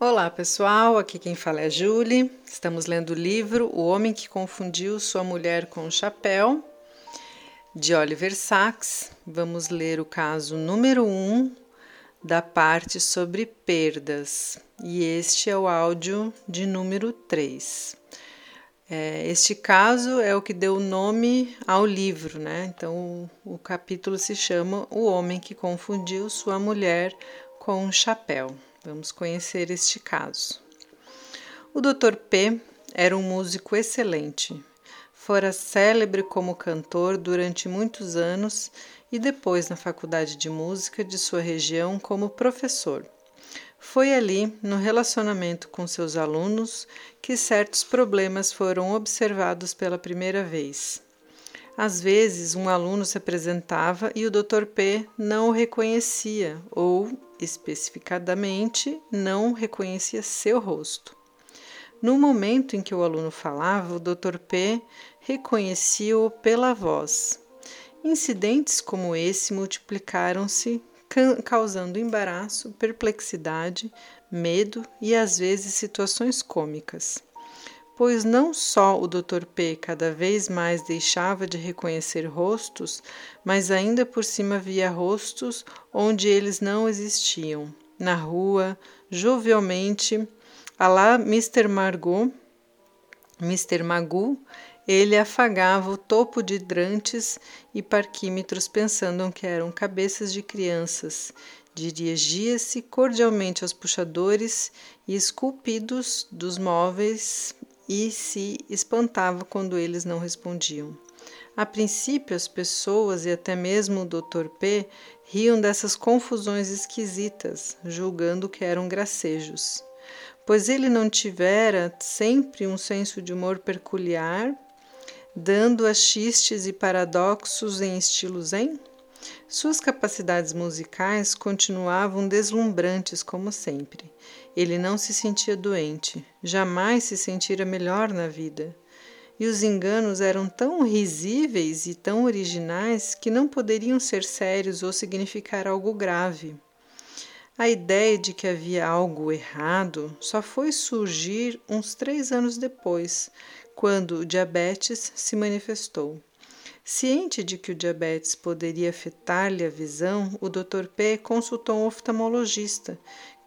Olá pessoal, aqui quem fala é Julie. Estamos lendo o livro O Homem que Confundiu Sua Mulher com o Chapéu, de Oliver Sacks. Vamos ler o caso número 1 um da parte sobre perdas, e este é o áudio de número 3. É, este caso é o que deu nome ao livro, né? Então o, o capítulo se chama O Homem que Confundiu Sua Mulher com um Chapéu. Vamos conhecer este caso. O Dr. P era um músico excelente. Fora célebre como cantor durante muitos anos e depois na faculdade de música de sua região como professor. Foi ali, no relacionamento com seus alunos, que certos problemas foram observados pela primeira vez. Às vezes, um aluno se apresentava e o Dr. P não o reconhecia ou especificadamente não reconhecia seu rosto. No momento em que o aluno falava, o Dr. P reconhecia-o pela voz. Incidentes como esse multiplicaram-se, causando embaraço, perplexidade, medo e às vezes situações cômicas. Pois não só o Dr. P cada vez mais deixava de reconhecer rostos, mas ainda por cima via rostos onde eles não existiam. Na rua, jovialmente, a lá Mr. Margot, Mr. Ele afagava o topo de hidrantes e parquímetros pensando que eram cabeças de crianças. Dirigia-se cordialmente aos puxadores e esculpidos dos móveis e se espantava quando eles não respondiam. A princípio, as pessoas e até mesmo o Dr. P riam dessas confusões esquisitas, julgando que eram gracejos. Pois ele não tivera sempre um senso de humor peculiar, dando a xistes e paradoxos em estilo zen? Suas capacidades musicais continuavam deslumbrantes como sempre. Ele não se sentia doente, jamais se sentira melhor na vida e os enganos eram tão risíveis e tão originais que não poderiam ser sérios ou significar algo grave. A ideia de que havia algo errado só foi surgir uns três anos depois, quando o diabetes se manifestou. Ciente de que o diabetes poderia afetar-lhe a visão, o Dr. P consultou um oftalmologista,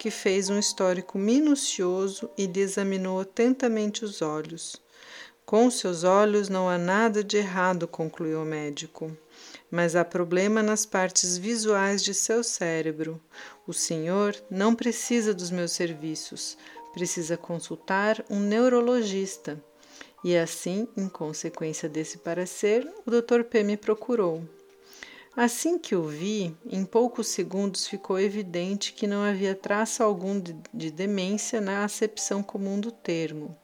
que fez um histórico minucioso e lhe examinou atentamente os olhos. Com seus olhos não há nada de errado, concluiu o médico, mas há problema nas partes visuais de seu cérebro. O senhor não precisa dos meus serviços, precisa consultar um neurologista. E assim, em consequência desse parecer, o Dr. P me procurou. Assim que o vi, em poucos segundos ficou evidente que não havia traço algum de, de demência na acepção comum do termo.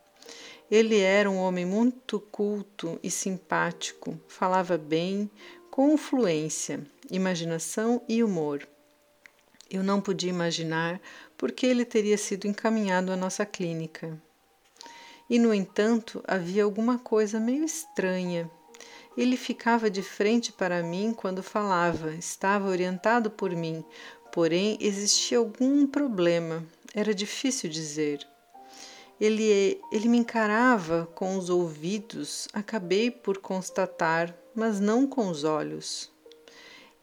Ele era um homem muito culto e simpático, falava bem, com fluência, imaginação e humor. Eu não podia imaginar por que ele teria sido encaminhado à nossa clínica. E, no entanto, havia alguma coisa meio estranha. Ele ficava de frente para mim quando falava, estava orientado por mim, porém existia algum problema, era difícil dizer. Ele, ele me encarava com os ouvidos, acabei por constatar, mas não com os olhos.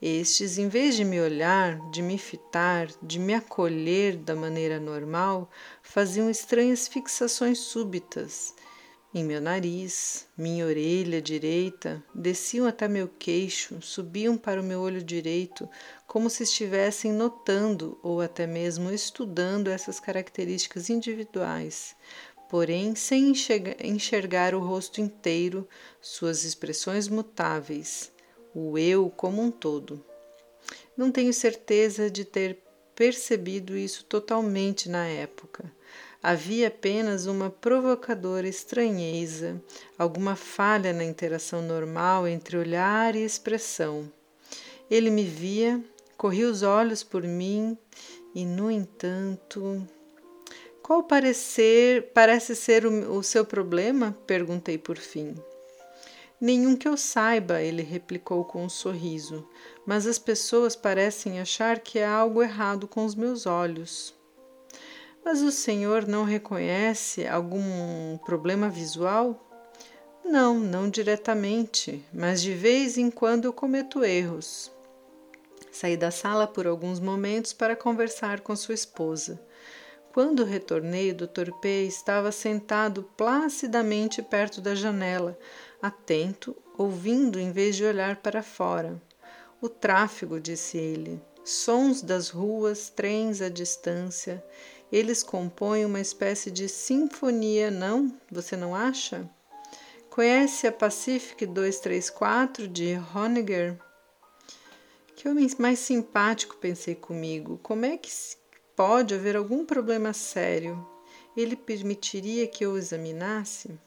Estes, em vez de me olhar, de me fitar, de me acolher da maneira normal, faziam estranhas fixações súbitas em meu nariz, minha orelha direita, desciam até meu queixo, subiam para o meu olho direito, como se estivessem notando ou até mesmo estudando essas características individuais, porém sem enxergar o rosto inteiro, suas expressões mutáveis, o eu como um todo. Não tenho certeza de ter percebido isso totalmente na época Havia apenas uma provocadora estranheza, alguma falha na interação normal entre olhar e expressão. Ele me via, corria os olhos por mim e, no entanto. Qual parecer, parece ser o, o seu problema? perguntei por fim. Nenhum que eu saiba, ele replicou com um sorriso, mas as pessoas parecem achar que há algo errado com os meus olhos. Mas o senhor não reconhece algum problema visual? Não, não diretamente, mas de vez em quando cometo erros. Saí da sala por alguns momentos para conversar com sua esposa. Quando retornei, o Dr. P estava sentado placidamente perto da janela, atento, ouvindo em vez de olhar para fora. O tráfego, disse ele, sons das ruas, trens à distância, eles compõem uma espécie de sinfonia, não? Você não acha? Conhece a Pacific 234 de Honegger? Que homem mais simpático, pensei comigo. Como é que pode haver algum problema sério? Ele permitiria que eu examinasse?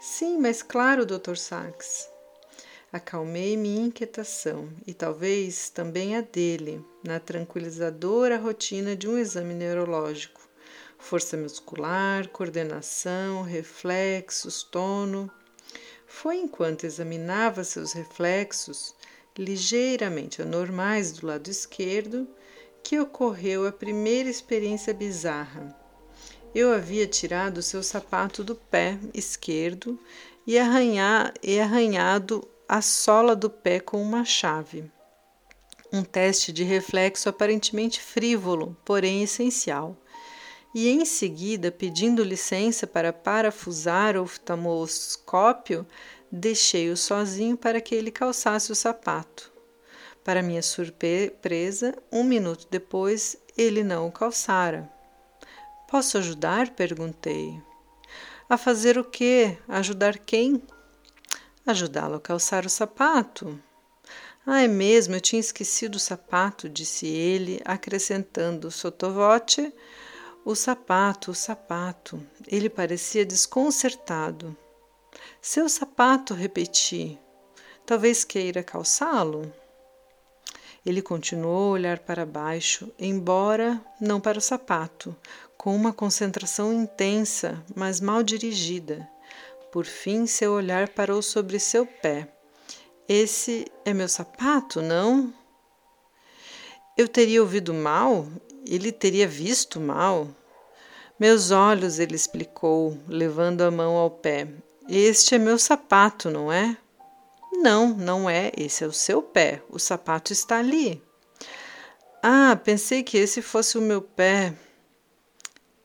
Sim, mas claro, Dr. Sachs. Acalmei minha inquietação e talvez também a dele na tranquilizadora rotina de um exame neurológico força muscular, coordenação, reflexos, tono. Foi enquanto examinava seus reflexos, ligeiramente anormais do lado esquerdo, que ocorreu a primeira experiência bizarra. Eu havia tirado seu sapato do pé esquerdo e, arranhar, e arranhado a sola do pé com uma chave. Um teste de reflexo aparentemente frívolo, porém essencial e em seguida, pedindo licença para parafusar o oftalmoscópio, deixei-o sozinho para que ele calçasse o sapato. Para minha surpresa, um minuto depois, ele não o calçara. Posso ajudar? perguntei. A fazer o quê? Ajudar quem? Ajudá-lo a calçar o sapato. Ah, é mesmo, eu tinha esquecido o sapato, disse ele, acrescentando sotovote o sapato, o sapato. Ele parecia desconcertado. Seu sapato, repeti. Talvez queira calçá-lo? Ele continuou a olhar para baixo, embora não para o sapato, com uma concentração intensa, mas mal dirigida. Por fim, seu olhar parou sobre seu pé. Esse é meu sapato, não? Eu teria ouvido mal? Ele teria visto mal? Meus olhos, ele explicou, levando a mão ao pé. Este é meu sapato, não é? Não, não é. Esse é o seu pé. O sapato está ali. Ah, pensei que esse fosse o meu pé.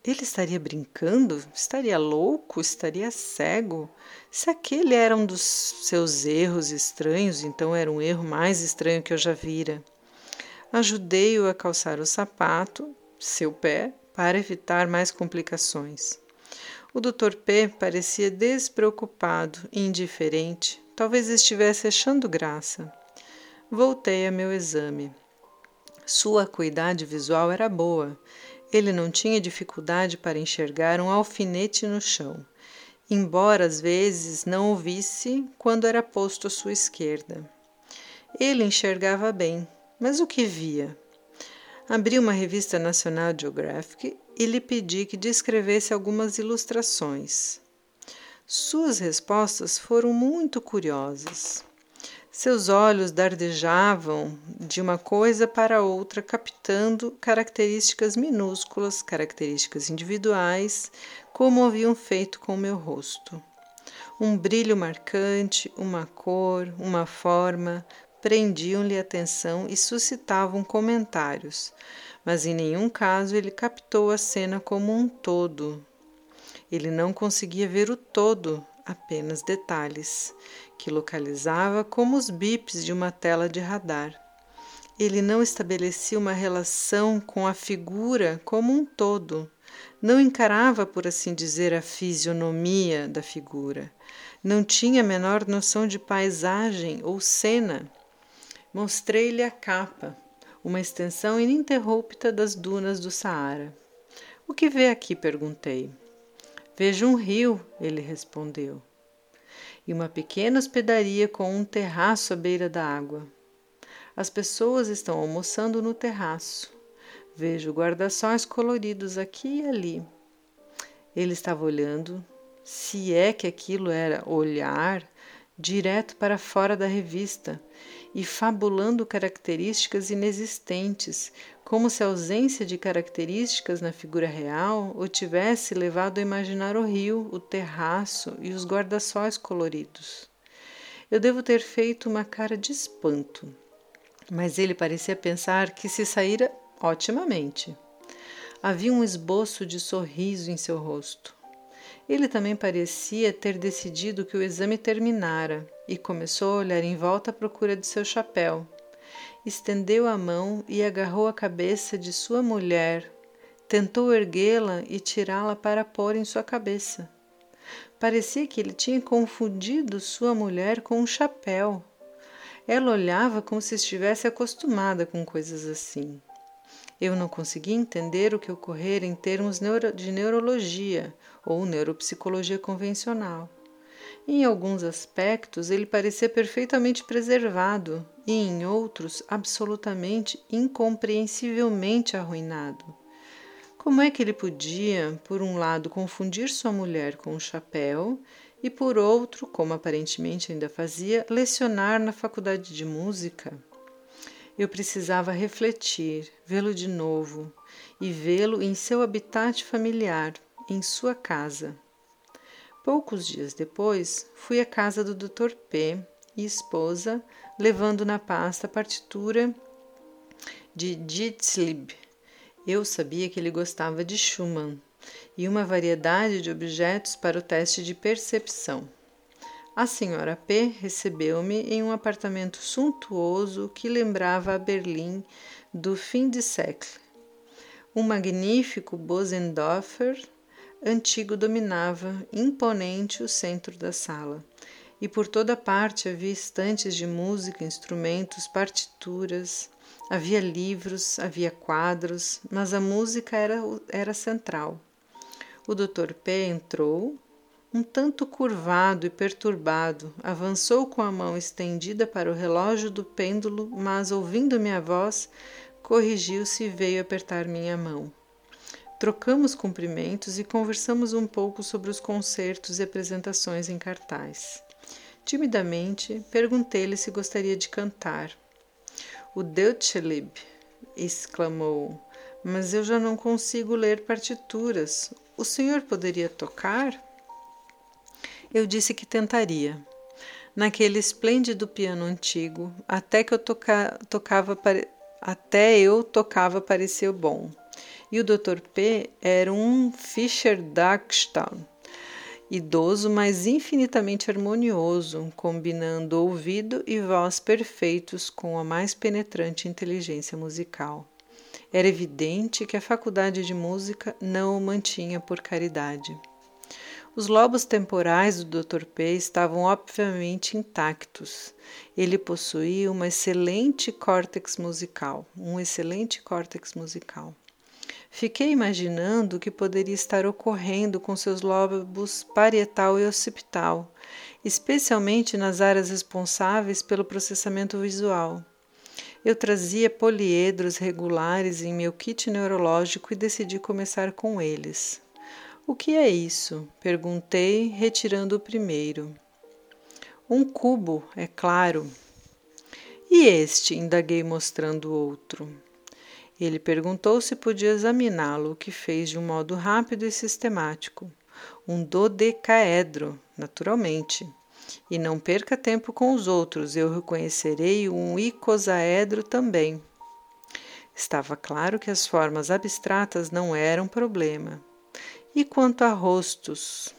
Ele estaria brincando? Estaria louco? Estaria cego? Se aquele era um dos seus erros estranhos, então era um erro mais estranho que eu já vira. Ajudei-o a calçar o sapato, seu pé, para evitar mais complicações. O Dr. P parecia despreocupado indiferente, talvez estivesse achando graça. Voltei a meu exame. Sua acuidade visual era boa. Ele não tinha dificuldade para enxergar um alfinete no chão, embora às vezes não o visse quando era posto à sua esquerda. Ele enxergava bem, mas o que via? Abri uma revista National Geographic e lhe pedi que descrevesse algumas ilustrações. Suas respostas foram muito curiosas. Seus olhos dardejavam de uma coisa para outra, captando características minúsculas, características individuais, como haviam feito com meu rosto. Um brilho marcante, uma cor, uma forma, prendiam-lhe atenção e suscitavam comentários, mas em nenhum caso ele captou a cena como um todo. Ele não conseguia ver o todo, apenas detalhes, que localizava como os bips de uma tela de radar. Ele não estabelecia uma relação com a figura como um todo, não encarava, por assim dizer, a fisionomia da figura, não tinha a menor noção de paisagem ou cena Mostrei-lhe a capa, uma extensão ininterrupta das dunas do Saara. O que vê aqui? perguntei. Vejo um rio, ele respondeu, e uma pequena hospedaria com um terraço à beira da água. As pessoas estão almoçando no terraço. Vejo guarda-sóis coloridos aqui e ali. Ele estava olhando, se é que aquilo era olhar, direto para fora da revista e fabulando características inexistentes, como se a ausência de características na figura real o tivesse levado a imaginar o rio, o terraço e os guarda-sóis coloridos. Eu devo ter feito uma cara de espanto, mas ele parecia pensar que se saíra otimamente. Havia um esboço de sorriso em seu rosto. Ele também parecia ter decidido que o exame terminara e começou a olhar em volta à procura de seu chapéu. Estendeu a mão e agarrou a cabeça de sua mulher. Tentou erguê-la e tirá-la para pôr em sua cabeça. Parecia que ele tinha confundido sua mulher com um chapéu. Ela olhava como se estivesse acostumada com coisas assim. Eu não conseguia entender o que ocorrera em termos de neurologia ou neuropsicologia convencional. Em alguns aspectos, ele parecia perfeitamente preservado e, em outros, absolutamente incompreensivelmente arruinado. Como é que ele podia, por um lado, confundir sua mulher com o um chapéu e, por outro, como aparentemente ainda fazia, lecionar na faculdade de música? Eu precisava refletir, vê-lo de novo e vê-lo em seu habitat familiar, em sua casa. Poucos dias depois, fui à casa do Dr. P e esposa, levando na pasta a partitura de Jitzlib. Eu sabia que ele gostava de Schumann e uma variedade de objetos para o teste de percepção. A senhora P recebeu-me em um apartamento suntuoso que lembrava a Berlim do fim de século. Um magnífico Bosendorfer antigo dominava imponente o centro da sala, e por toda parte havia estantes de música, instrumentos, partituras, havia livros, havia quadros, mas a música era, era central. O Dr. P entrou, um tanto curvado e perturbado, avançou com a mão estendida para o relógio do pêndulo, mas, ouvindo minha voz, corrigiu-se e veio apertar minha mão. Trocamos cumprimentos e conversamos um pouco sobre os concertos e apresentações em cartaz. Timidamente, perguntei-lhe se gostaria de cantar. O Deutschelib exclamou, mas eu já não consigo ler partituras. O senhor poderia tocar? Eu disse que tentaria. Naquele esplêndido piano antigo, até que eu toca, tocava até eu tocava pareceu bom. E o Dr. P era um Fischer Dachstein, idoso, mas infinitamente harmonioso, combinando ouvido e voz perfeitos com a mais penetrante inteligência musical. Era evidente que a faculdade de música não o mantinha por caridade. Os lobos temporais do Dr. P estavam obviamente intactos. Ele possuía uma excelente córtex musical, um excelente córtex musical. Fiquei imaginando o que poderia estar ocorrendo com seus lobos parietal e occipital, especialmente nas áreas responsáveis pelo processamento visual. Eu trazia poliedros regulares em meu kit neurológico e decidi começar com eles. O que é isso? perguntei, retirando o primeiro. Um cubo, é claro. E este? indaguei, mostrando o outro. Ele perguntou se podia examiná-lo, o que fez de um modo rápido e sistemático. Um dodecaedro, naturalmente. E não perca tempo com os outros, eu reconhecerei um icosaedro também. Estava claro que as formas abstratas não eram problema. E quanto a rostos?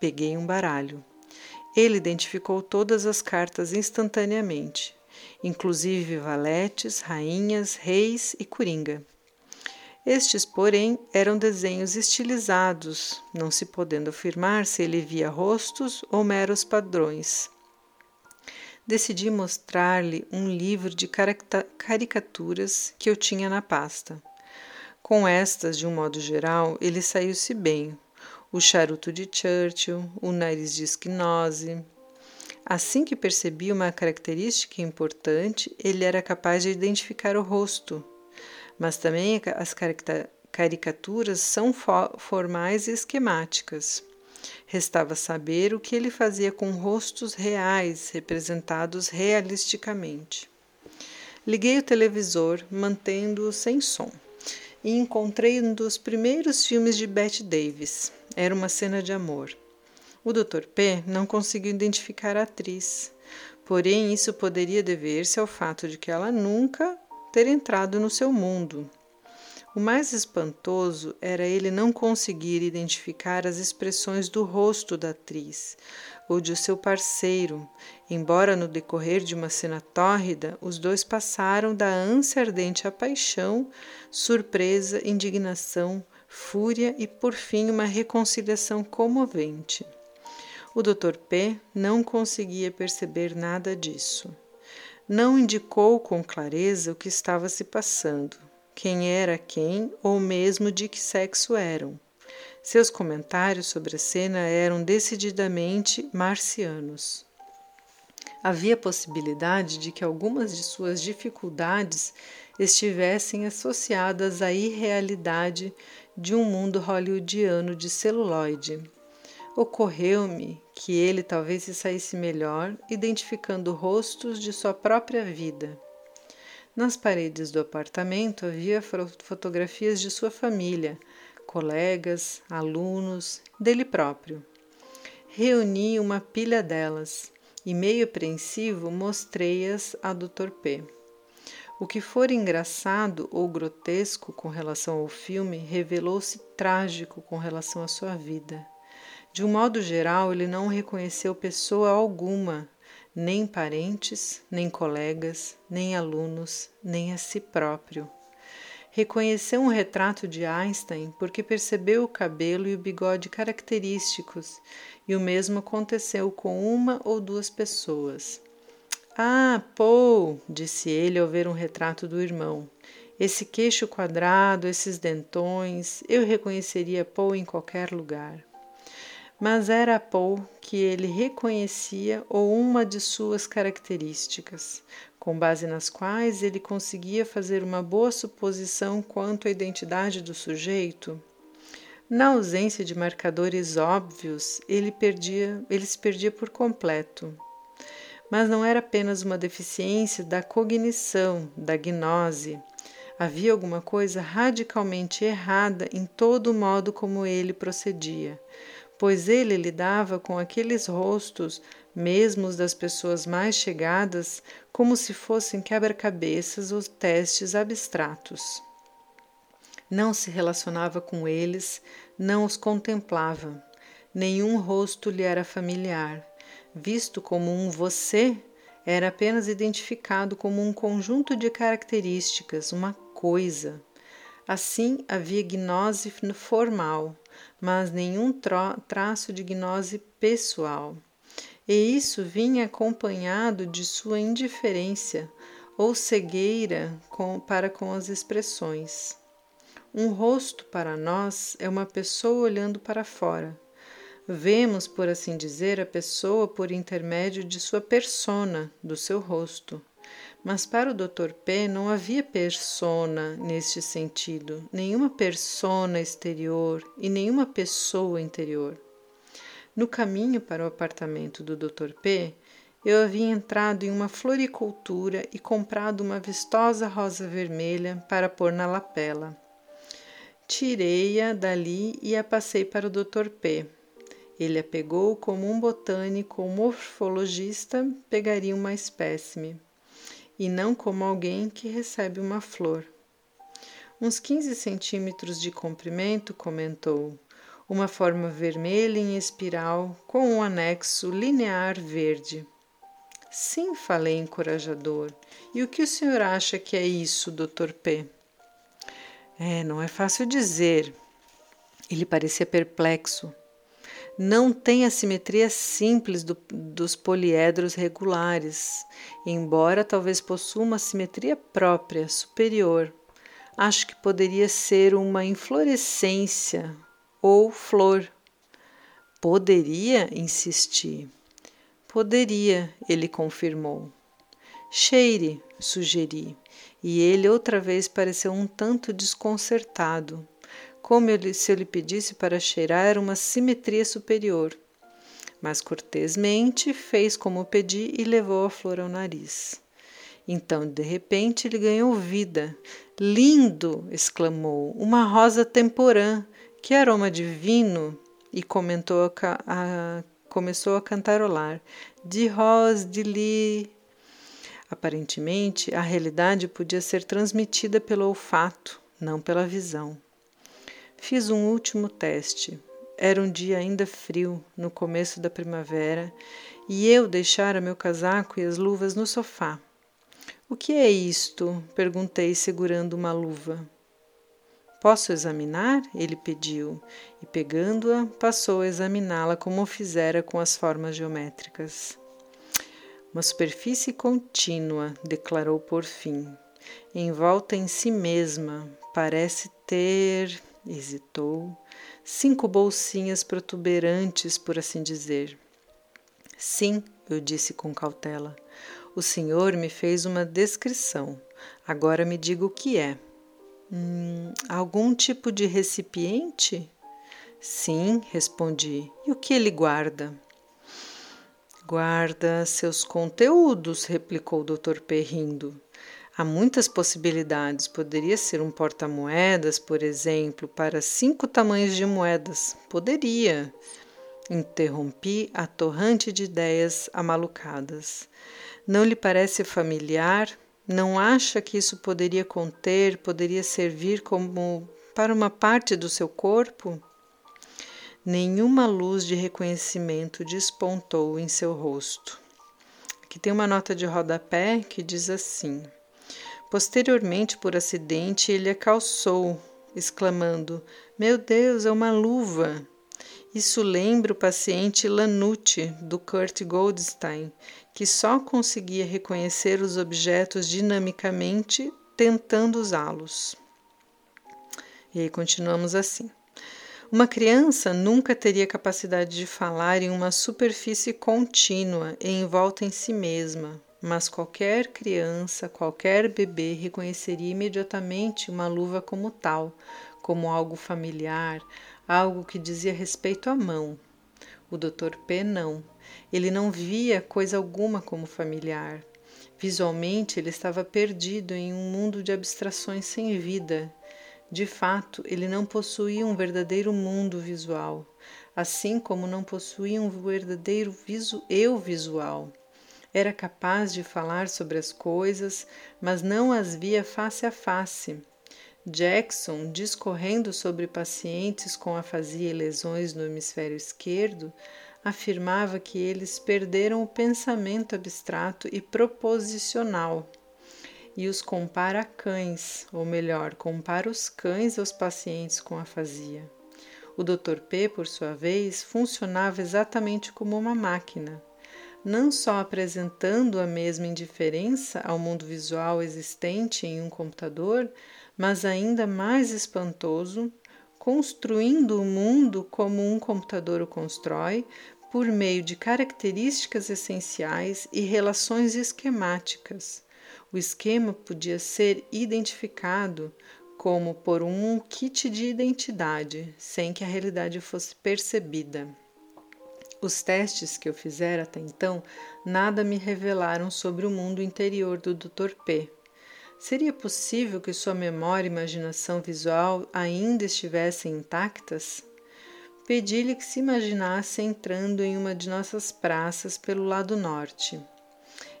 Peguei um baralho. Ele identificou todas as cartas instantaneamente, inclusive valetes, rainhas, reis e coringa. Estes, porém, eram desenhos estilizados, não se podendo afirmar se ele via rostos ou meros padrões. Decidi mostrar-lhe um livro de caricaturas que eu tinha na pasta. Com estas, de um modo geral, ele saiu-se bem. O charuto de Churchill, o nariz de esquinose. Assim que percebi uma característica importante, ele era capaz de identificar o rosto. Mas também as caricaturas são formais e esquemáticas. Restava saber o que ele fazia com rostos reais, representados realisticamente. Liguei o televisor, mantendo-o sem som, e encontrei um dos primeiros filmes de Bette Davis. Era uma cena de amor. O Dr. P não conseguiu identificar a atriz, porém isso poderia dever-se ao fato de que ela nunca ter entrado no seu mundo. O mais espantoso era ele não conseguir identificar as expressões do rosto da atriz ou de seu parceiro, embora no decorrer de uma cena tórrida os dois passaram da ânsia ardente à paixão, surpresa, indignação, fúria e por fim uma reconciliação comovente. O Dr. P não conseguia perceber nada disso. Não indicou com clareza o que estava se passando, quem era quem ou mesmo de que sexo eram. Seus comentários sobre a cena eram decididamente marcianos. Havia possibilidade de que algumas de suas dificuldades estivessem associadas à irrealidade de um mundo hollywoodiano de celuloide Ocorreu-me que ele talvez se saísse melhor identificando rostos de sua própria vida. Nas paredes do apartamento havia fotografias de sua família, colegas, alunos, dele próprio. Reuni uma pilha delas e, meio apreensivo, mostrei-as a Dr. P. O que for engraçado ou grotesco com relação ao filme revelou-se trágico com relação à sua vida. De um modo geral, ele não reconheceu pessoa alguma, nem parentes, nem colegas, nem alunos, nem a si próprio. Reconheceu um retrato de Einstein porque percebeu o cabelo e o bigode característicos, e o mesmo aconteceu com uma ou duas pessoas. Ah, Paul, disse ele ao ver um retrato do irmão. Esse queixo quadrado, esses dentões, eu reconheceria Paul em qualquer lugar mas era Paul que ele reconhecia ou uma de suas características, com base nas quais ele conseguia fazer uma boa suposição quanto à identidade do sujeito. Na ausência de marcadores óbvios, ele, perdia, ele se perdia por completo. Mas não era apenas uma deficiência da cognição, da gnose. Havia alguma coisa radicalmente errada em todo o modo como ele procedia pois ele lidava com aqueles rostos, mesmo os das pessoas mais chegadas, como se fossem quebra-cabeças ou testes abstratos. Não se relacionava com eles, não os contemplava. Nenhum rosto lhe era familiar. Visto como um você, era apenas identificado como um conjunto de características, uma coisa. Assim havia gnose formal, mas nenhum traço de gnose pessoal. E isso vinha acompanhado de sua indiferença ou cegueira com, para com as expressões. Um rosto para nós é uma pessoa olhando para fora. Vemos, por assim dizer, a pessoa por intermédio de sua persona, do seu rosto. Mas para o Dr. P não havia persona neste sentido, nenhuma persona exterior e nenhuma pessoa interior. No caminho para o apartamento do Dr. P, eu havia entrado em uma floricultura e comprado uma vistosa rosa vermelha para pôr na lapela. Tirei-a dali e a passei para o Dr. P. Ele a pegou como um botânico ou morfologista pegaria uma espécime e não como alguém que recebe uma flor. Uns 15 centímetros de comprimento, comentou, uma forma vermelha em espiral com um anexo linear verde. Sim, falei encorajador. E o que o senhor acha que é isso, Dr. P? É, não é fácil dizer. Ele parecia perplexo não tem a simetria simples do, dos poliedros regulares, embora talvez possua uma simetria própria, superior. Acho que poderia ser uma inflorescência ou flor. Poderia, insisti. Poderia, ele confirmou. Cheire, sugeri, e ele outra vez pareceu um tanto desconcertado como se eu lhe pedisse para cheirar uma simetria superior. Mas cortesmente fez como pedi e levou a flor ao nariz. Então, de repente, ele ganhou vida. Lindo! exclamou. Uma rosa temporã. Que aroma divino! E comentou a, a, começou a cantarolar. De rose, de li. Aparentemente, a realidade podia ser transmitida pelo olfato, não pela visão. Fiz um último teste. Era um dia ainda frio, no começo da primavera, e eu deixara meu casaco e as luvas no sofá. O que é isto? perguntei, segurando uma luva. Posso examinar? Ele pediu, e pegando-a, passou a examiná-la como fizera com as formas geométricas. Uma superfície contínua, declarou por fim, envolta em si mesma, parece ter. Hesitou. Cinco bolsinhas protuberantes, por assim dizer. Sim, eu disse com cautela. O senhor me fez uma descrição. Agora me diga o que é. Hum, algum tipo de recipiente? Sim, respondi. E o que ele guarda? Guarda seus conteúdos, replicou o doutor P. rindo. Há muitas possibilidades. Poderia ser um porta-moedas, por exemplo, para cinco tamanhos de moedas. Poderia. Interrompi a torrente de ideias amalucadas. Não lhe parece familiar? Não acha que isso poderia conter, poderia servir como para uma parte do seu corpo? Nenhuma luz de reconhecimento despontou em seu rosto. Aqui tem uma nota de rodapé que diz assim: Posteriormente, por acidente, ele a calçou, exclamando: Meu Deus, é uma luva! Isso lembra o paciente Lanucci, do Kurt Goldstein, que só conseguia reconhecer os objetos dinamicamente tentando usá-los. E aí continuamos assim. Uma criança nunca teria capacidade de falar em uma superfície contínua e envolta em si mesma, mas qualquer criança, qualquer bebê reconheceria imediatamente uma luva como tal, como algo familiar, algo que dizia respeito à mão. O Dr. P não. Ele não via coisa alguma como familiar. Visualmente, ele estava perdido em um mundo de abstrações sem vida. De fato, ele não possuía um verdadeiro mundo visual, assim como não possuía um verdadeiro visu eu visual. Era capaz de falar sobre as coisas, mas não as via face a face. Jackson, discorrendo sobre pacientes com afasia e lesões no hemisfério esquerdo, afirmava que eles perderam o pensamento abstrato e proposicional e os compara a cães, ou melhor, compara os cães aos pacientes com afasia. O Dr. P, por sua vez, funcionava exatamente como uma máquina, não só apresentando a mesma indiferença ao mundo visual existente em um computador, mas ainda mais espantoso, construindo o mundo como um computador o constrói, por meio de características essenciais e relações esquemáticas. O esquema podia ser identificado como por um kit de identidade, sem que a realidade fosse percebida. Os testes que eu fizera até então nada me revelaram sobre o mundo interior do Dr. P. Seria possível que sua memória e imaginação visual ainda estivessem intactas? Pedi-lhe que se imaginasse entrando em uma de nossas praças pelo lado norte,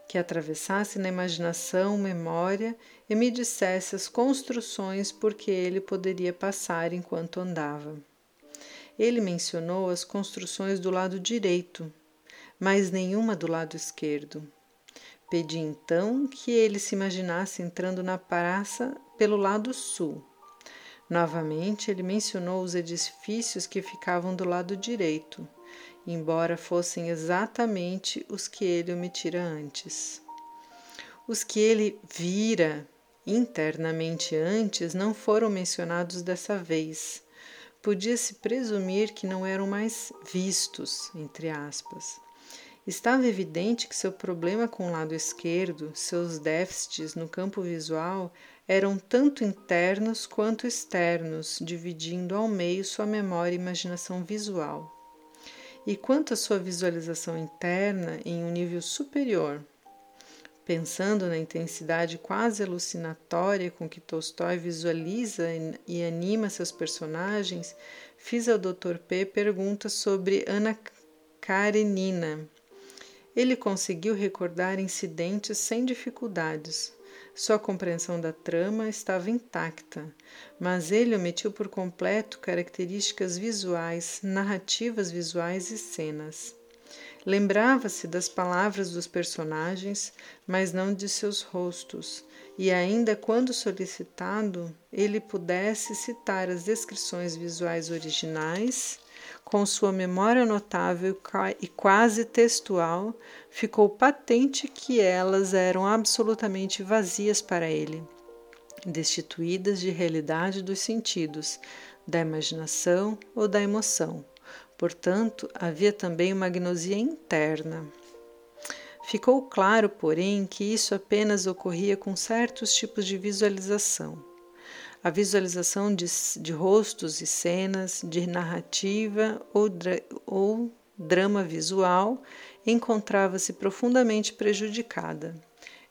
que atravessasse na imaginação memória e me dissesse as construções por que ele poderia passar enquanto andava. Ele mencionou as construções do lado direito, mas nenhuma do lado esquerdo. Pedi então que ele se imaginasse entrando na praça pelo lado sul. Novamente, ele mencionou os edifícios que ficavam do lado direito, embora fossem exatamente os que ele omitira antes. Os que ele vira internamente antes não foram mencionados dessa vez. Podia-se presumir que não eram mais vistos, entre aspas. Estava evidente que seu problema com o lado esquerdo, seus déficits no campo visual, eram tanto internos quanto externos, dividindo ao meio sua memória e imaginação visual. E quanto à sua visualização interna em um nível superior, Pensando na intensidade quase alucinatória com que Tolstói visualiza e anima seus personagens, fiz ao Dr. P perguntas sobre Ana Karenina. Ele conseguiu recordar incidentes sem dificuldades. Sua compreensão da trama estava intacta, mas ele omitiu por completo características visuais, narrativas visuais e cenas. Lembrava-se das palavras dos personagens, mas não de seus rostos, e ainda quando solicitado, ele pudesse citar as descrições visuais originais, com sua memória notável e quase textual, ficou patente que elas eram absolutamente vazias para ele, destituídas de realidade dos sentidos, da imaginação ou da emoção. Portanto, havia também uma agnosia interna. Ficou claro, porém, que isso apenas ocorria com certos tipos de visualização. A visualização de, de rostos e cenas, de narrativa ou, ou drama visual encontrava-se profundamente prejudicada.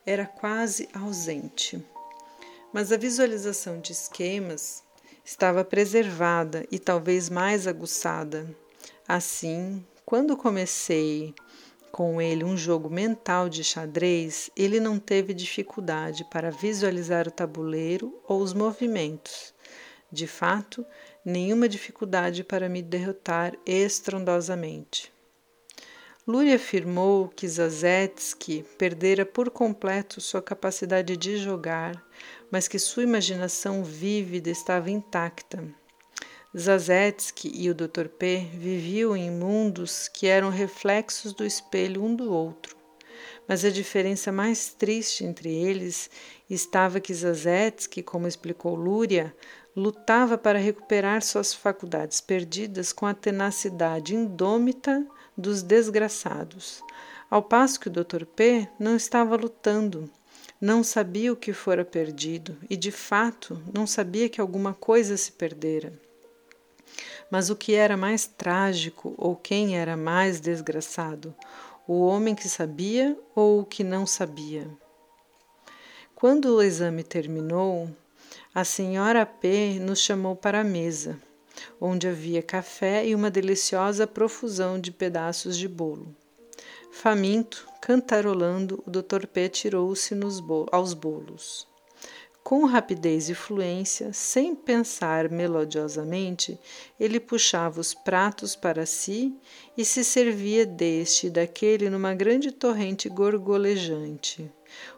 Era quase ausente. Mas a visualização de esquemas estava preservada e talvez mais aguçada Assim, quando comecei com ele um jogo mental de xadrez, ele não teve dificuldade para visualizar o tabuleiro ou os movimentos. De fato, nenhuma dificuldade para me derrotar estrondosamente. Lúria afirmou que Zazetsky perdera por completo sua capacidade de jogar, mas que sua imaginação vívida estava intacta Zazetsky e o Dr. P viviam em mundos que eram reflexos do espelho um do outro. Mas a diferença mais triste entre eles estava que Zazetsky, como explicou Lúria, lutava para recuperar suas faculdades perdidas com a tenacidade indômita dos desgraçados, ao passo que o Dr. P não estava lutando, não sabia o que fora perdido e, de fato, não sabia que alguma coisa se perdera. Mas o que era mais trágico ou quem era mais desgraçado? O homem que sabia ou o que não sabia? Quando o exame terminou, a senhora P nos chamou para a mesa, onde havia café e uma deliciosa profusão de pedaços de bolo. Faminto, cantarolando, o Dr. P tirou-se aos bolos. Com rapidez e fluência, sem pensar melodiosamente, ele puxava os pratos para si e se servia deste e daquele numa grande torrente gorgolejante.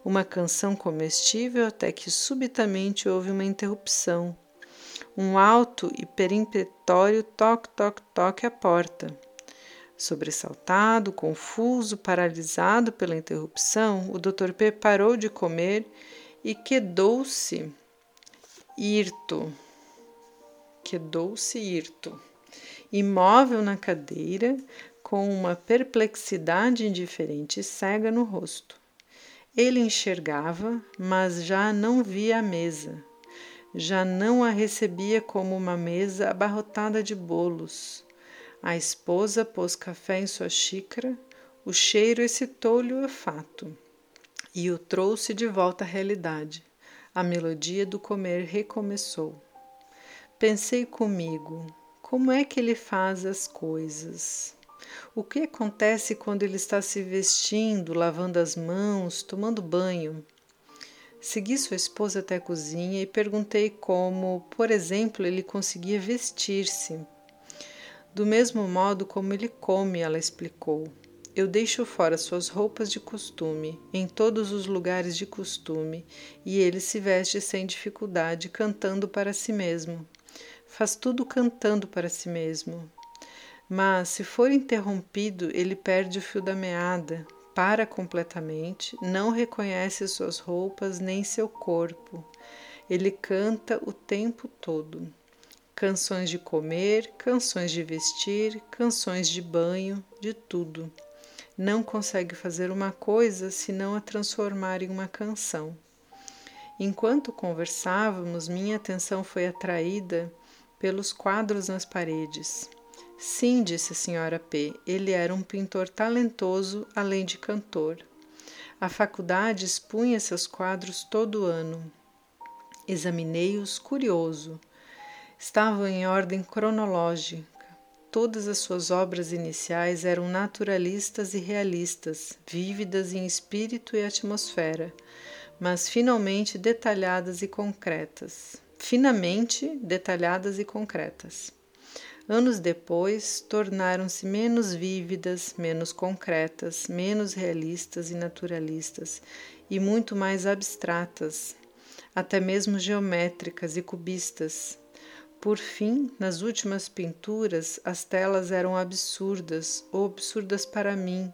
Uma canção comestível até que subitamente houve uma interrupção. Um alto e peremptório toque-toque-toque à porta. Sobressaltado, confuso, paralisado pela interrupção, o Dr. P parou de comer e quedou-se hirto, quedou-se hirto, imóvel na cadeira, com uma perplexidade indiferente e cega no rosto. Ele enxergava, mas já não via a mesa. Já não a recebia como uma mesa abarrotada de bolos. A esposa pôs café em sua xícara, o cheiro excitou-lhe o olfato e o trouxe de volta à realidade. A melodia do comer recomeçou. Pensei comigo, como é que ele faz as coisas? O que acontece quando ele está se vestindo, lavando as mãos, tomando banho? Segui sua esposa até a cozinha e perguntei como, por exemplo, ele conseguia vestir-se. Do mesmo modo como ele come, ela explicou. Eu deixo fora suas roupas de costume, em todos os lugares de costume, e ele se veste sem dificuldade, cantando para si mesmo. Faz tudo cantando para si mesmo. Mas, se for interrompido, ele perde o fio da meada, para completamente, não reconhece suas roupas nem seu corpo. Ele canta o tempo todo. Canções de comer, canções de vestir, canções de banho, de tudo não consegue fazer uma coisa senão a transformar em uma canção. Enquanto conversávamos, minha atenção foi atraída pelos quadros nas paredes. Sim, disse a senhora P. Ele era um pintor talentoso, além de cantor. A faculdade expunha seus quadros todo ano. Examinei-os curioso. Estavam em ordem cronológica. Todas as suas obras iniciais eram naturalistas e realistas, vívidas em espírito e atmosfera, mas finalmente detalhadas e concretas. Finamente detalhadas e concretas. Anos depois, tornaram-se menos vívidas, menos concretas, menos realistas e naturalistas, e muito mais abstratas, até mesmo geométricas e cubistas. Por fim, nas últimas pinturas, as telas eram absurdas, ou absurdas para mim,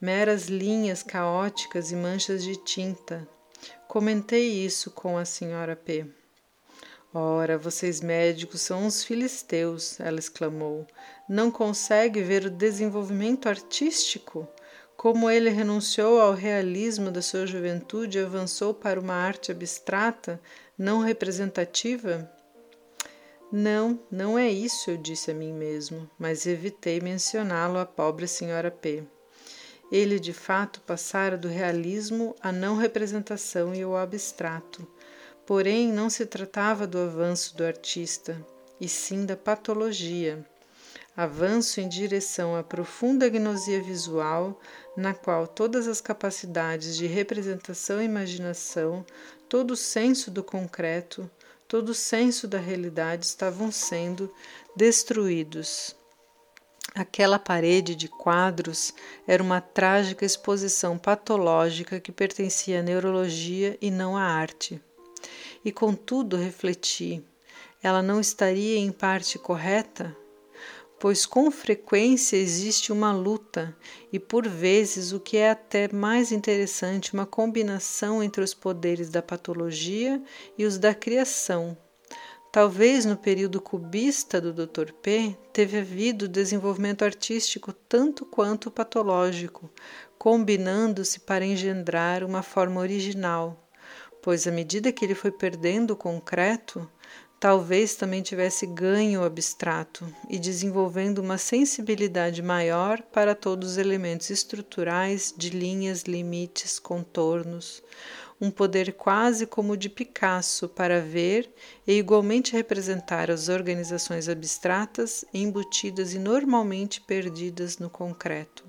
meras linhas caóticas e manchas de tinta. Comentei isso com a senhora P. Ora, vocês médicos são uns filisteus, ela exclamou. Não consegue ver o desenvolvimento artístico? Como ele renunciou ao realismo da sua juventude e avançou para uma arte abstrata, não representativa? Não, não é isso, eu disse a mim mesmo, mas evitei mencioná-lo à pobre senhora P. Ele de fato passara do realismo à não representação e ao abstrato. Porém, não se tratava do avanço do artista, e sim da patologia. Avanço em direção à profunda gnosia visual, na qual todas as capacidades de representação e imaginação, todo o senso do concreto, todo o senso da realidade estavam sendo destruídos. Aquela parede de quadros era uma trágica exposição patológica que pertencia à neurologia e não à arte e contudo refleti: ela não estaria em parte correta? Pois com frequência existe uma luta e, por vezes, o que é até mais interessante, uma combinação entre os poderes da patologia e os da criação. Talvez no período cubista do Dr. P teve havido desenvolvimento artístico tanto quanto patológico, combinando-se para engendrar uma forma original pois à medida que ele foi perdendo o concreto, talvez também tivesse ganho o abstrato e desenvolvendo uma sensibilidade maior para todos os elementos estruturais de linhas, limites, contornos, um poder quase como o de Picasso para ver e igualmente representar as organizações abstratas embutidas e normalmente perdidas no concreto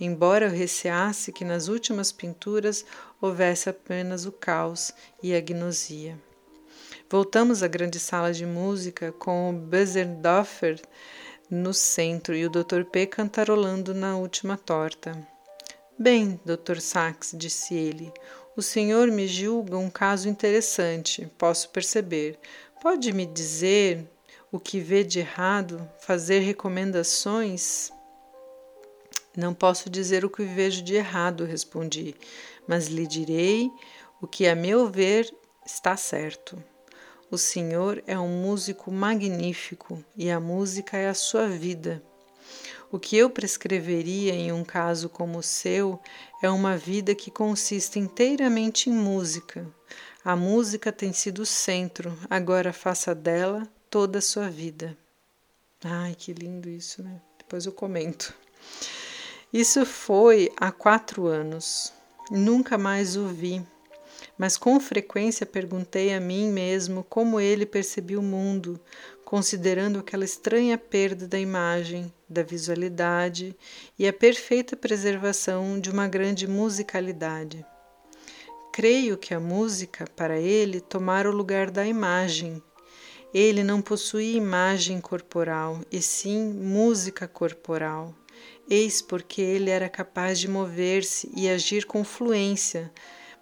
embora eu receasse que nas últimas pinturas houvesse apenas o caos e a gnosia. Voltamos à grande sala de música com o Bösendorfer no centro e o Dr. P cantarolando na última torta. Bem, Dr. Sachs, disse ele, o senhor me julga um caso interessante, posso perceber. Pode me dizer o que vê de errado, fazer recomendações? Não posso dizer o que vejo de errado, respondi, mas lhe direi o que, a meu ver, está certo. O Senhor é um músico magnífico e a música é a sua vida. O que eu prescreveria em um caso como o seu é uma vida que consiste inteiramente em música. A música tem sido o centro, agora faça dela toda a sua vida. Ai, que lindo isso, né? Depois eu comento. Isso foi há quatro anos. Nunca mais o vi, mas com frequência perguntei a mim mesmo como ele percebia o mundo, considerando aquela estranha perda da imagem, da visualidade e a perfeita preservação de uma grande musicalidade. Creio que a música, para ele, tomara o lugar da imagem. Ele não possuía imagem corporal, e sim música corporal. Eis porque ele era capaz de mover-se e agir com fluência,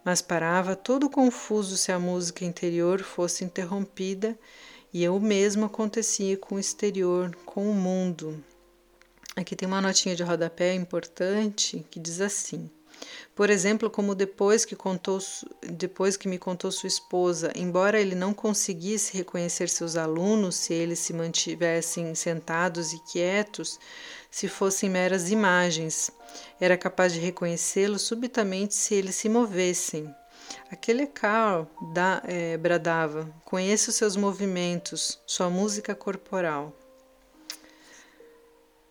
mas parava todo confuso se a música interior fosse interrompida, e o mesmo acontecia com o exterior, com o mundo. Aqui tem uma notinha de rodapé importante que diz assim: por exemplo, como depois que, contou, depois que me contou sua esposa, embora ele não conseguisse reconhecer seus alunos se eles se mantivessem sentados e quietos, se fossem meras imagens, era capaz de reconhecê-los subitamente se eles se movessem. Aquele Carl da, é, bradava: conheça os seus movimentos, sua música corporal.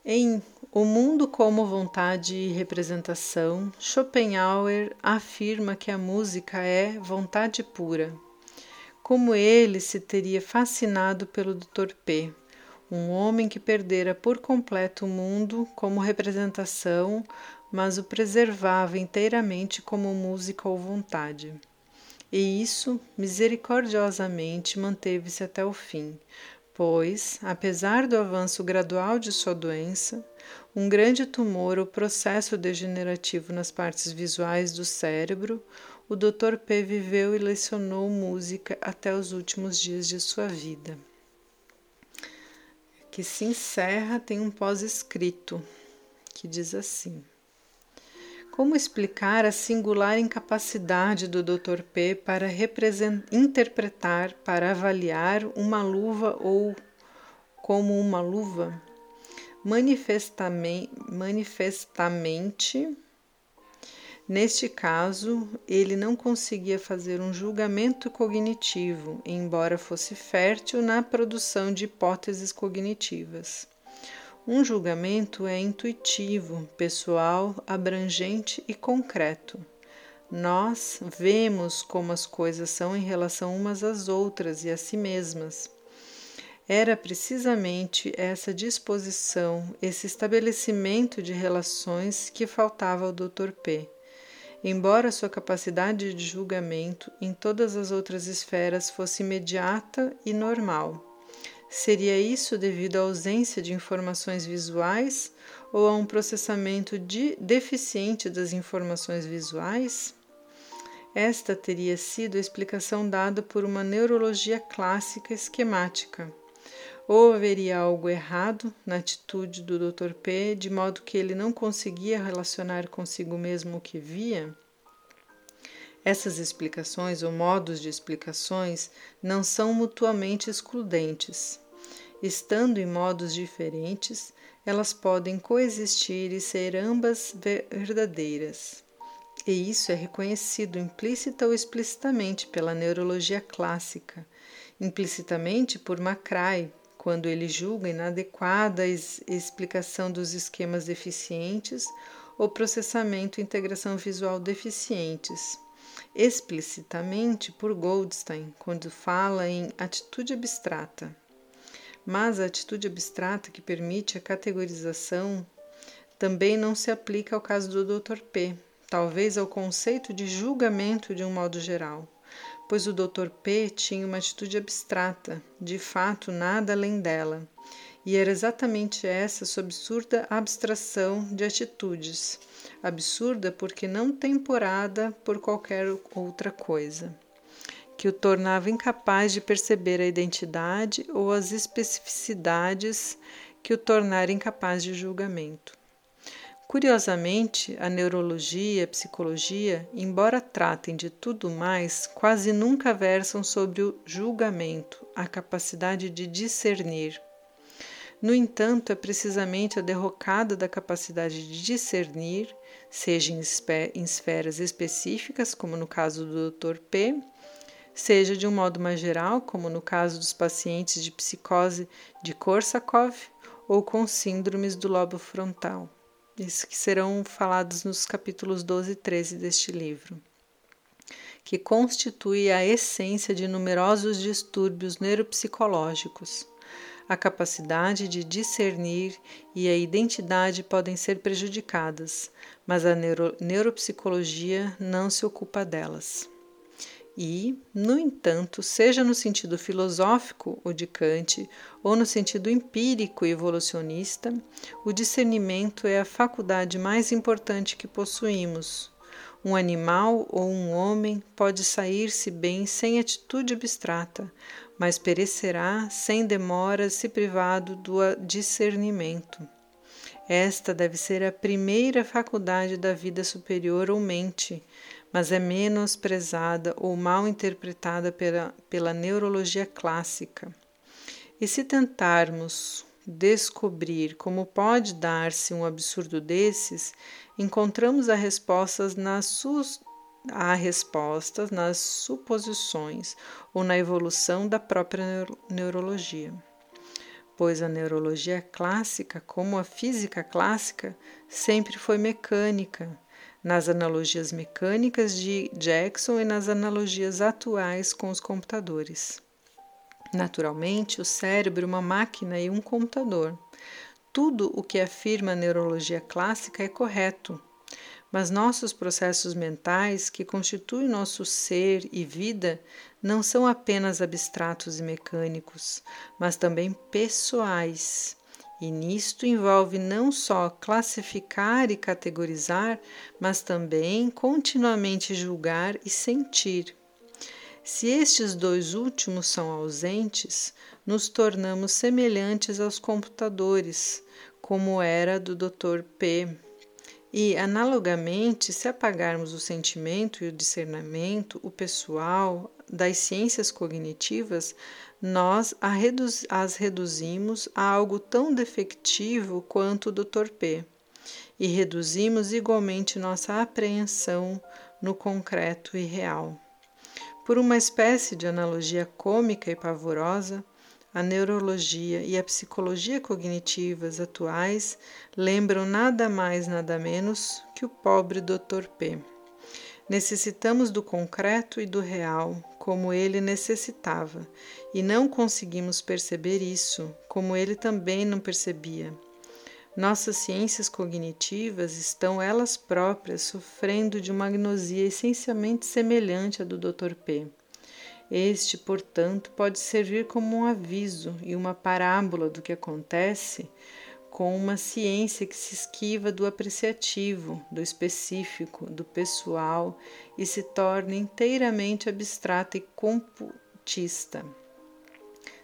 Em O Mundo como Vontade e Representação, Schopenhauer afirma que a música é vontade pura. Como ele se teria fascinado pelo Dr. P, um homem que perdera por completo o mundo como representação, mas o preservava inteiramente como música ou vontade. E isso, misericordiosamente, manteve-se até o fim, pois, apesar do avanço gradual de sua doença, um grande tumor ou processo degenerativo nas partes visuais do cérebro, o Dr. P viveu e lecionou música até os últimos dias de sua vida que se encerra tem um pós-escrito que diz assim: Como explicar a singular incapacidade do Dr. P para interpretar, para avaliar uma luva ou como uma luva? Manifestamente, manifestamente Neste caso, ele não conseguia fazer um julgamento cognitivo, embora fosse fértil na produção de hipóteses cognitivas. Um julgamento é intuitivo, pessoal, abrangente e concreto. Nós vemos como as coisas são em relação umas às outras e a si mesmas. Era precisamente essa disposição, esse estabelecimento de relações que faltava ao Dr. P embora sua capacidade de julgamento em todas as outras esferas fosse imediata e normal. Seria isso devido à ausência de informações visuais ou a um processamento de deficiente das informações visuais? Esta teria sido a explicação dada por uma neurologia clássica esquemática. Ou haveria algo errado na atitude do Dr. P, de modo que ele não conseguia relacionar consigo mesmo o que via? Essas explicações ou modos de explicações não são mutuamente excludentes. Estando em modos diferentes, elas podem coexistir e ser ambas verdadeiras. E isso é reconhecido implícita ou explicitamente pela neurologia clássica, implicitamente por Macrae, quando ele julga inadequada a explicação dos esquemas deficientes ou processamento e integração visual deficientes, explicitamente por Goldstein, quando fala em atitude abstrata. Mas a atitude abstrata que permite a categorização também não se aplica ao caso do Dr. P, talvez ao conceito de julgamento de um modo geral pois o Dr. P tinha uma atitude abstrata, de fato nada além dela, e era exatamente essa sua absurda abstração de atitudes, absurda porque não temporada por qualquer outra coisa, que o tornava incapaz de perceber a identidade ou as especificidades que o tornaram incapaz de julgamento. Curiosamente, a neurologia e a psicologia, embora tratem de tudo mais, quase nunca versam sobre o julgamento, a capacidade de discernir. No entanto, é precisamente a derrocada da capacidade de discernir, seja em, esferas específicas, como no caso do Dr. P, seja de um modo mais geral, como no caso dos pacientes de psicose de Korsakoff ou com síndromes do lobo frontal isso que serão falados nos capítulos 12 e 13 deste livro, que constitui a essência de numerosos distúrbios neuropsicológicos. A capacidade de discernir e a identidade podem ser prejudicadas, mas a neuro neuropsicologia não se ocupa delas. E, no entanto, seja no sentido filosófico, o de Kant, ou no sentido empírico e evolucionista, o discernimento é a faculdade mais importante que possuímos. Um animal ou um homem pode sair-se bem sem atitude abstrata, mas perecerá sem demora se privado do discernimento. Esta deve ser a primeira faculdade da vida superior ou mente, mas é menosprezada ou mal interpretada pela, pela neurologia clássica. E se tentarmos descobrir como pode dar-se um absurdo desses, encontramos as respostas nas sus há respostas nas suposições ou na evolução da própria neurologia. pois a neurologia clássica, como a física clássica, sempre foi mecânica, nas analogias mecânicas de Jackson e nas analogias atuais com os computadores. Naturalmente, o cérebro é uma máquina e um computador. Tudo o que afirma a neurologia clássica é correto, mas nossos processos mentais, que constituem nosso ser e vida, não são apenas abstratos e mecânicos, mas também pessoais. E nisto envolve não só classificar e categorizar, mas também continuamente julgar e sentir. Se estes dois últimos são ausentes, nos tornamos semelhantes aos computadores, como era do Dr. P. E, analogamente, se apagarmos o sentimento e o discernimento, o pessoal, das ciências cognitivas, nós as reduzimos a algo tão defectivo quanto o Dr. P. E reduzimos igualmente nossa apreensão no concreto e real. Por uma espécie de analogia cômica e pavorosa, a neurologia e a psicologia cognitivas atuais lembram nada mais, nada menos que o pobre Dr. P. Necessitamos do concreto e do real, como ele necessitava, e não conseguimos perceber isso, como ele também não percebia. Nossas ciências cognitivas estão elas próprias sofrendo de uma agnosia essencialmente semelhante à do Dr. P. Este, portanto, pode servir como um aviso e uma parábola do que acontece com uma ciência que se esquiva do apreciativo, do específico, do pessoal e se torna inteiramente abstrata e computista.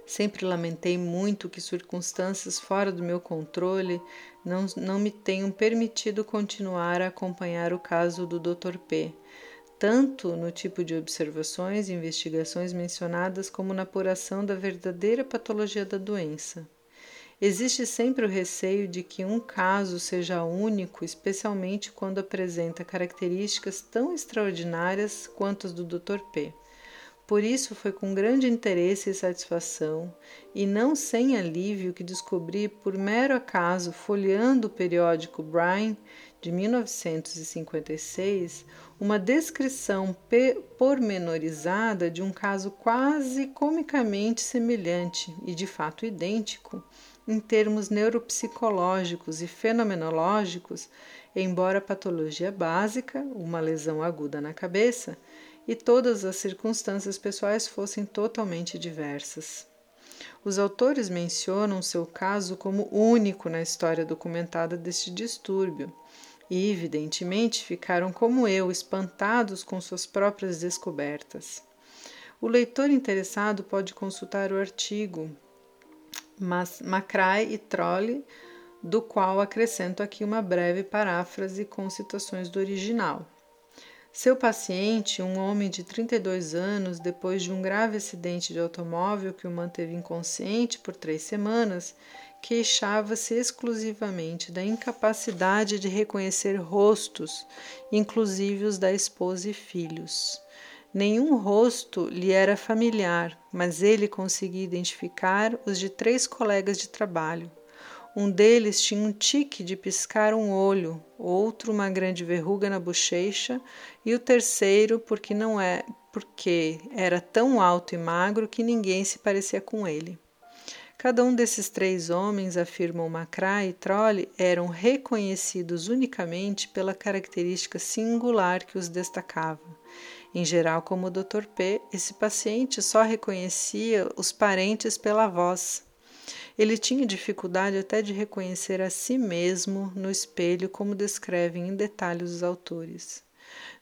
Sempre lamentei muito que circunstâncias fora do meu controle não, não me tenham permitido continuar a acompanhar o caso do Dr. P, tanto no tipo de observações e investigações mencionadas como na apuração da verdadeira patologia da doença. Existe sempre o receio de que um caso seja único, especialmente quando apresenta características tão extraordinárias quanto as do Dr. P. Por isso foi com grande interesse e satisfação, e não sem alívio, que descobri, por mero acaso, folheando o periódico Brian de 1956, uma descrição pormenorizada de um caso quase comicamente semelhante e de fato idêntico em termos neuropsicológicos e fenomenológicos, embora a patologia básica, uma lesão aguda na cabeça, e todas as circunstâncias pessoais fossem totalmente diversas. Os autores mencionam seu caso como único na história documentada deste distúrbio e, evidentemente, ficaram como eu, espantados com suas próprias descobertas. O leitor interessado pode consultar o artigo Macrae e Trolle, do qual acrescento aqui uma breve paráfrase com citações do original. Seu paciente, um homem de 32 anos, depois de um grave acidente de automóvel que o manteve inconsciente por três semanas, queixava-se exclusivamente da incapacidade de reconhecer rostos, inclusive os da esposa e filhos. Nenhum rosto lhe era familiar, mas ele conseguia identificar os de três colegas de trabalho. Um deles tinha um tique de piscar um olho, outro uma grande verruga na bochecha e o terceiro porque não é porque era tão alto e magro que ninguém se parecia com ele. Cada um desses três homens, afirmam Macra e Trolle, eram reconhecidos unicamente pela característica singular que os destacava. Em geral, como o Dr. P, esse paciente só reconhecia os parentes pela voz. Ele tinha dificuldade até de reconhecer a si mesmo no espelho, como descrevem em detalhe os autores.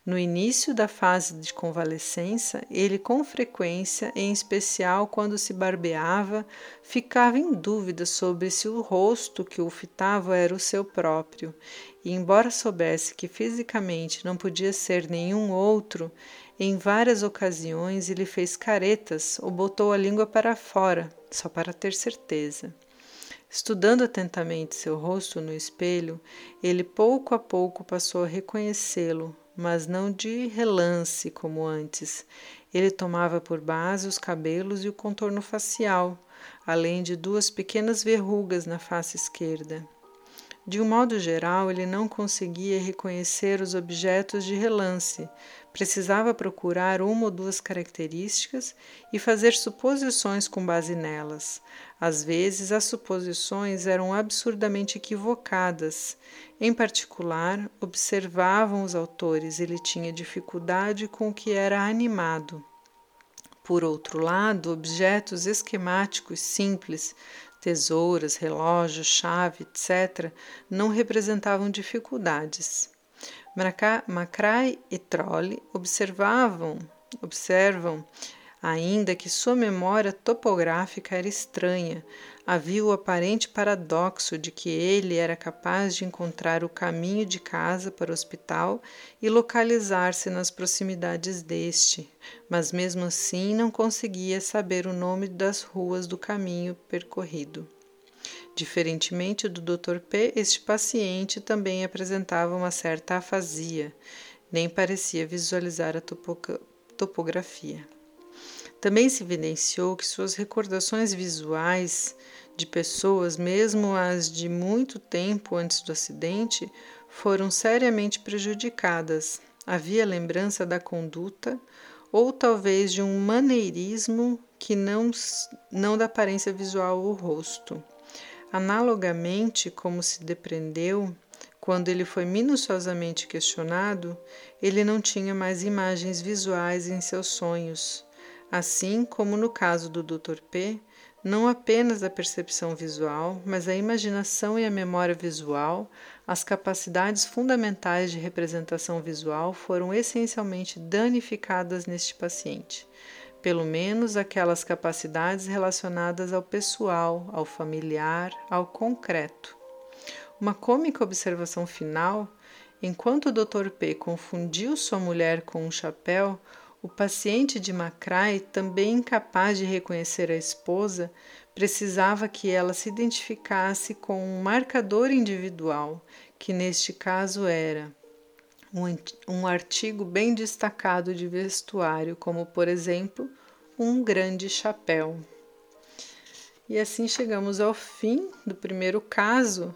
No início da fase de convalescença, ele com frequência, em especial quando se barbeava, ficava em dúvida sobre se o rosto que o fitava era o seu próprio, e embora soubesse que fisicamente não podia ser nenhum outro, em várias ocasiões ele fez caretas ou botou a língua para fora, só para ter certeza. Estudando atentamente seu rosto no espelho, ele pouco a pouco passou a reconhecê-lo, mas não de relance como antes. Ele tomava por base os cabelos e o contorno facial, além de duas pequenas verrugas na face esquerda. De um modo geral, ele não conseguia reconhecer os objetos de relance, precisava procurar uma ou duas características e fazer suposições com base nelas. Às vezes, as suposições eram absurdamente equivocadas. Em particular, observavam os autores, ele tinha dificuldade com o que era animado. Por outro lado, objetos esquemáticos simples, tesouras, relógios, chave, etc., não representavam dificuldades. Macrae e Trolle observavam, observam ainda que sua memória topográfica era estranha. Havia o aparente paradoxo de que ele era capaz de encontrar o caminho de casa para o hospital e localizar-se nas proximidades deste, mas mesmo assim não conseguia saber o nome das ruas do caminho percorrido. Diferentemente do Dr. P, este paciente também apresentava uma certa afasia, nem parecia visualizar a topografia. Também se evidenciou que suas recordações visuais de pessoas, mesmo as de muito tempo antes do acidente, foram seriamente prejudicadas. Havia lembrança da conduta ou talvez de um maneirismo que não, não da aparência visual ou rosto. Analogamente, como se depreendeu, quando ele foi minuciosamente questionado, ele não tinha mais imagens visuais em seus sonhos. Assim como no caso do Dr. P, não apenas a percepção visual, mas a imaginação e a memória visual, as capacidades fundamentais de representação visual foram essencialmente danificadas neste paciente pelo menos aquelas capacidades relacionadas ao pessoal, ao familiar, ao concreto. Uma cômica observação final: enquanto o Dr. P confundiu sua mulher com um chapéu, o paciente de Macrae, também incapaz de reconhecer a esposa, precisava que ela se identificasse com um marcador individual, que neste caso era um artigo bem destacado de vestuário, como por exemplo um grande chapéu. E assim chegamos ao fim do primeiro caso.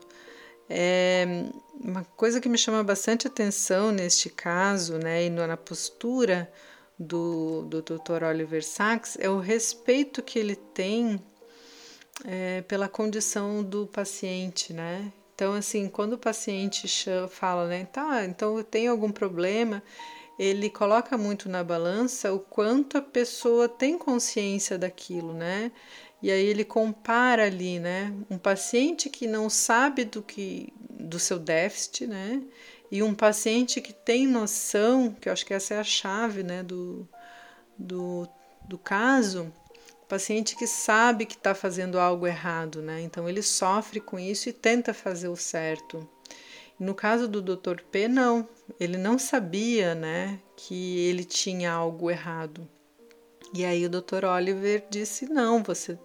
É, uma coisa que me chama bastante atenção neste caso, né, e na postura do, do Dr. Oliver Sacks, é o respeito que ele tem é, pela condição do paciente, né? Então, assim, quando o paciente fala, né, tá, então eu tenho algum problema, ele coloca muito na balança o quanto a pessoa tem consciência daquilo, né? E aí ele compara ali, né, um paciente que não sabe do que do seu déficit, né? E um paciente que tem noção, que eu acho que essa é a chave, né, do, do, do caso, paciente que sabe que está fazendo algo errado, né? Então ele sofre com isso e tenta fazer o certo. No caso do Dr. P, não, ele não sabia, né, que ele tinha algo errado. E aí o Dr. Oliver disse: "Não, você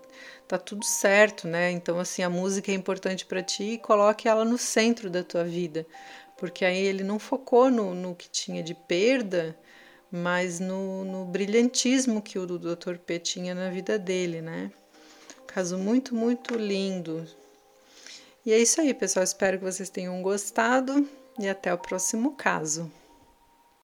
tá tudo certo, né? Então assim, a música é importante para ti e coloque ela no centro da tua vida". Porque aí ele não focou no, no que tinha de perda, mas no, no brilhantismo que o Dr. P tinha na vida dele, né? Caso muito, muito lindo. E é isso aí, pessoal. Espero que vocês tenham gostado e até o próximo caso.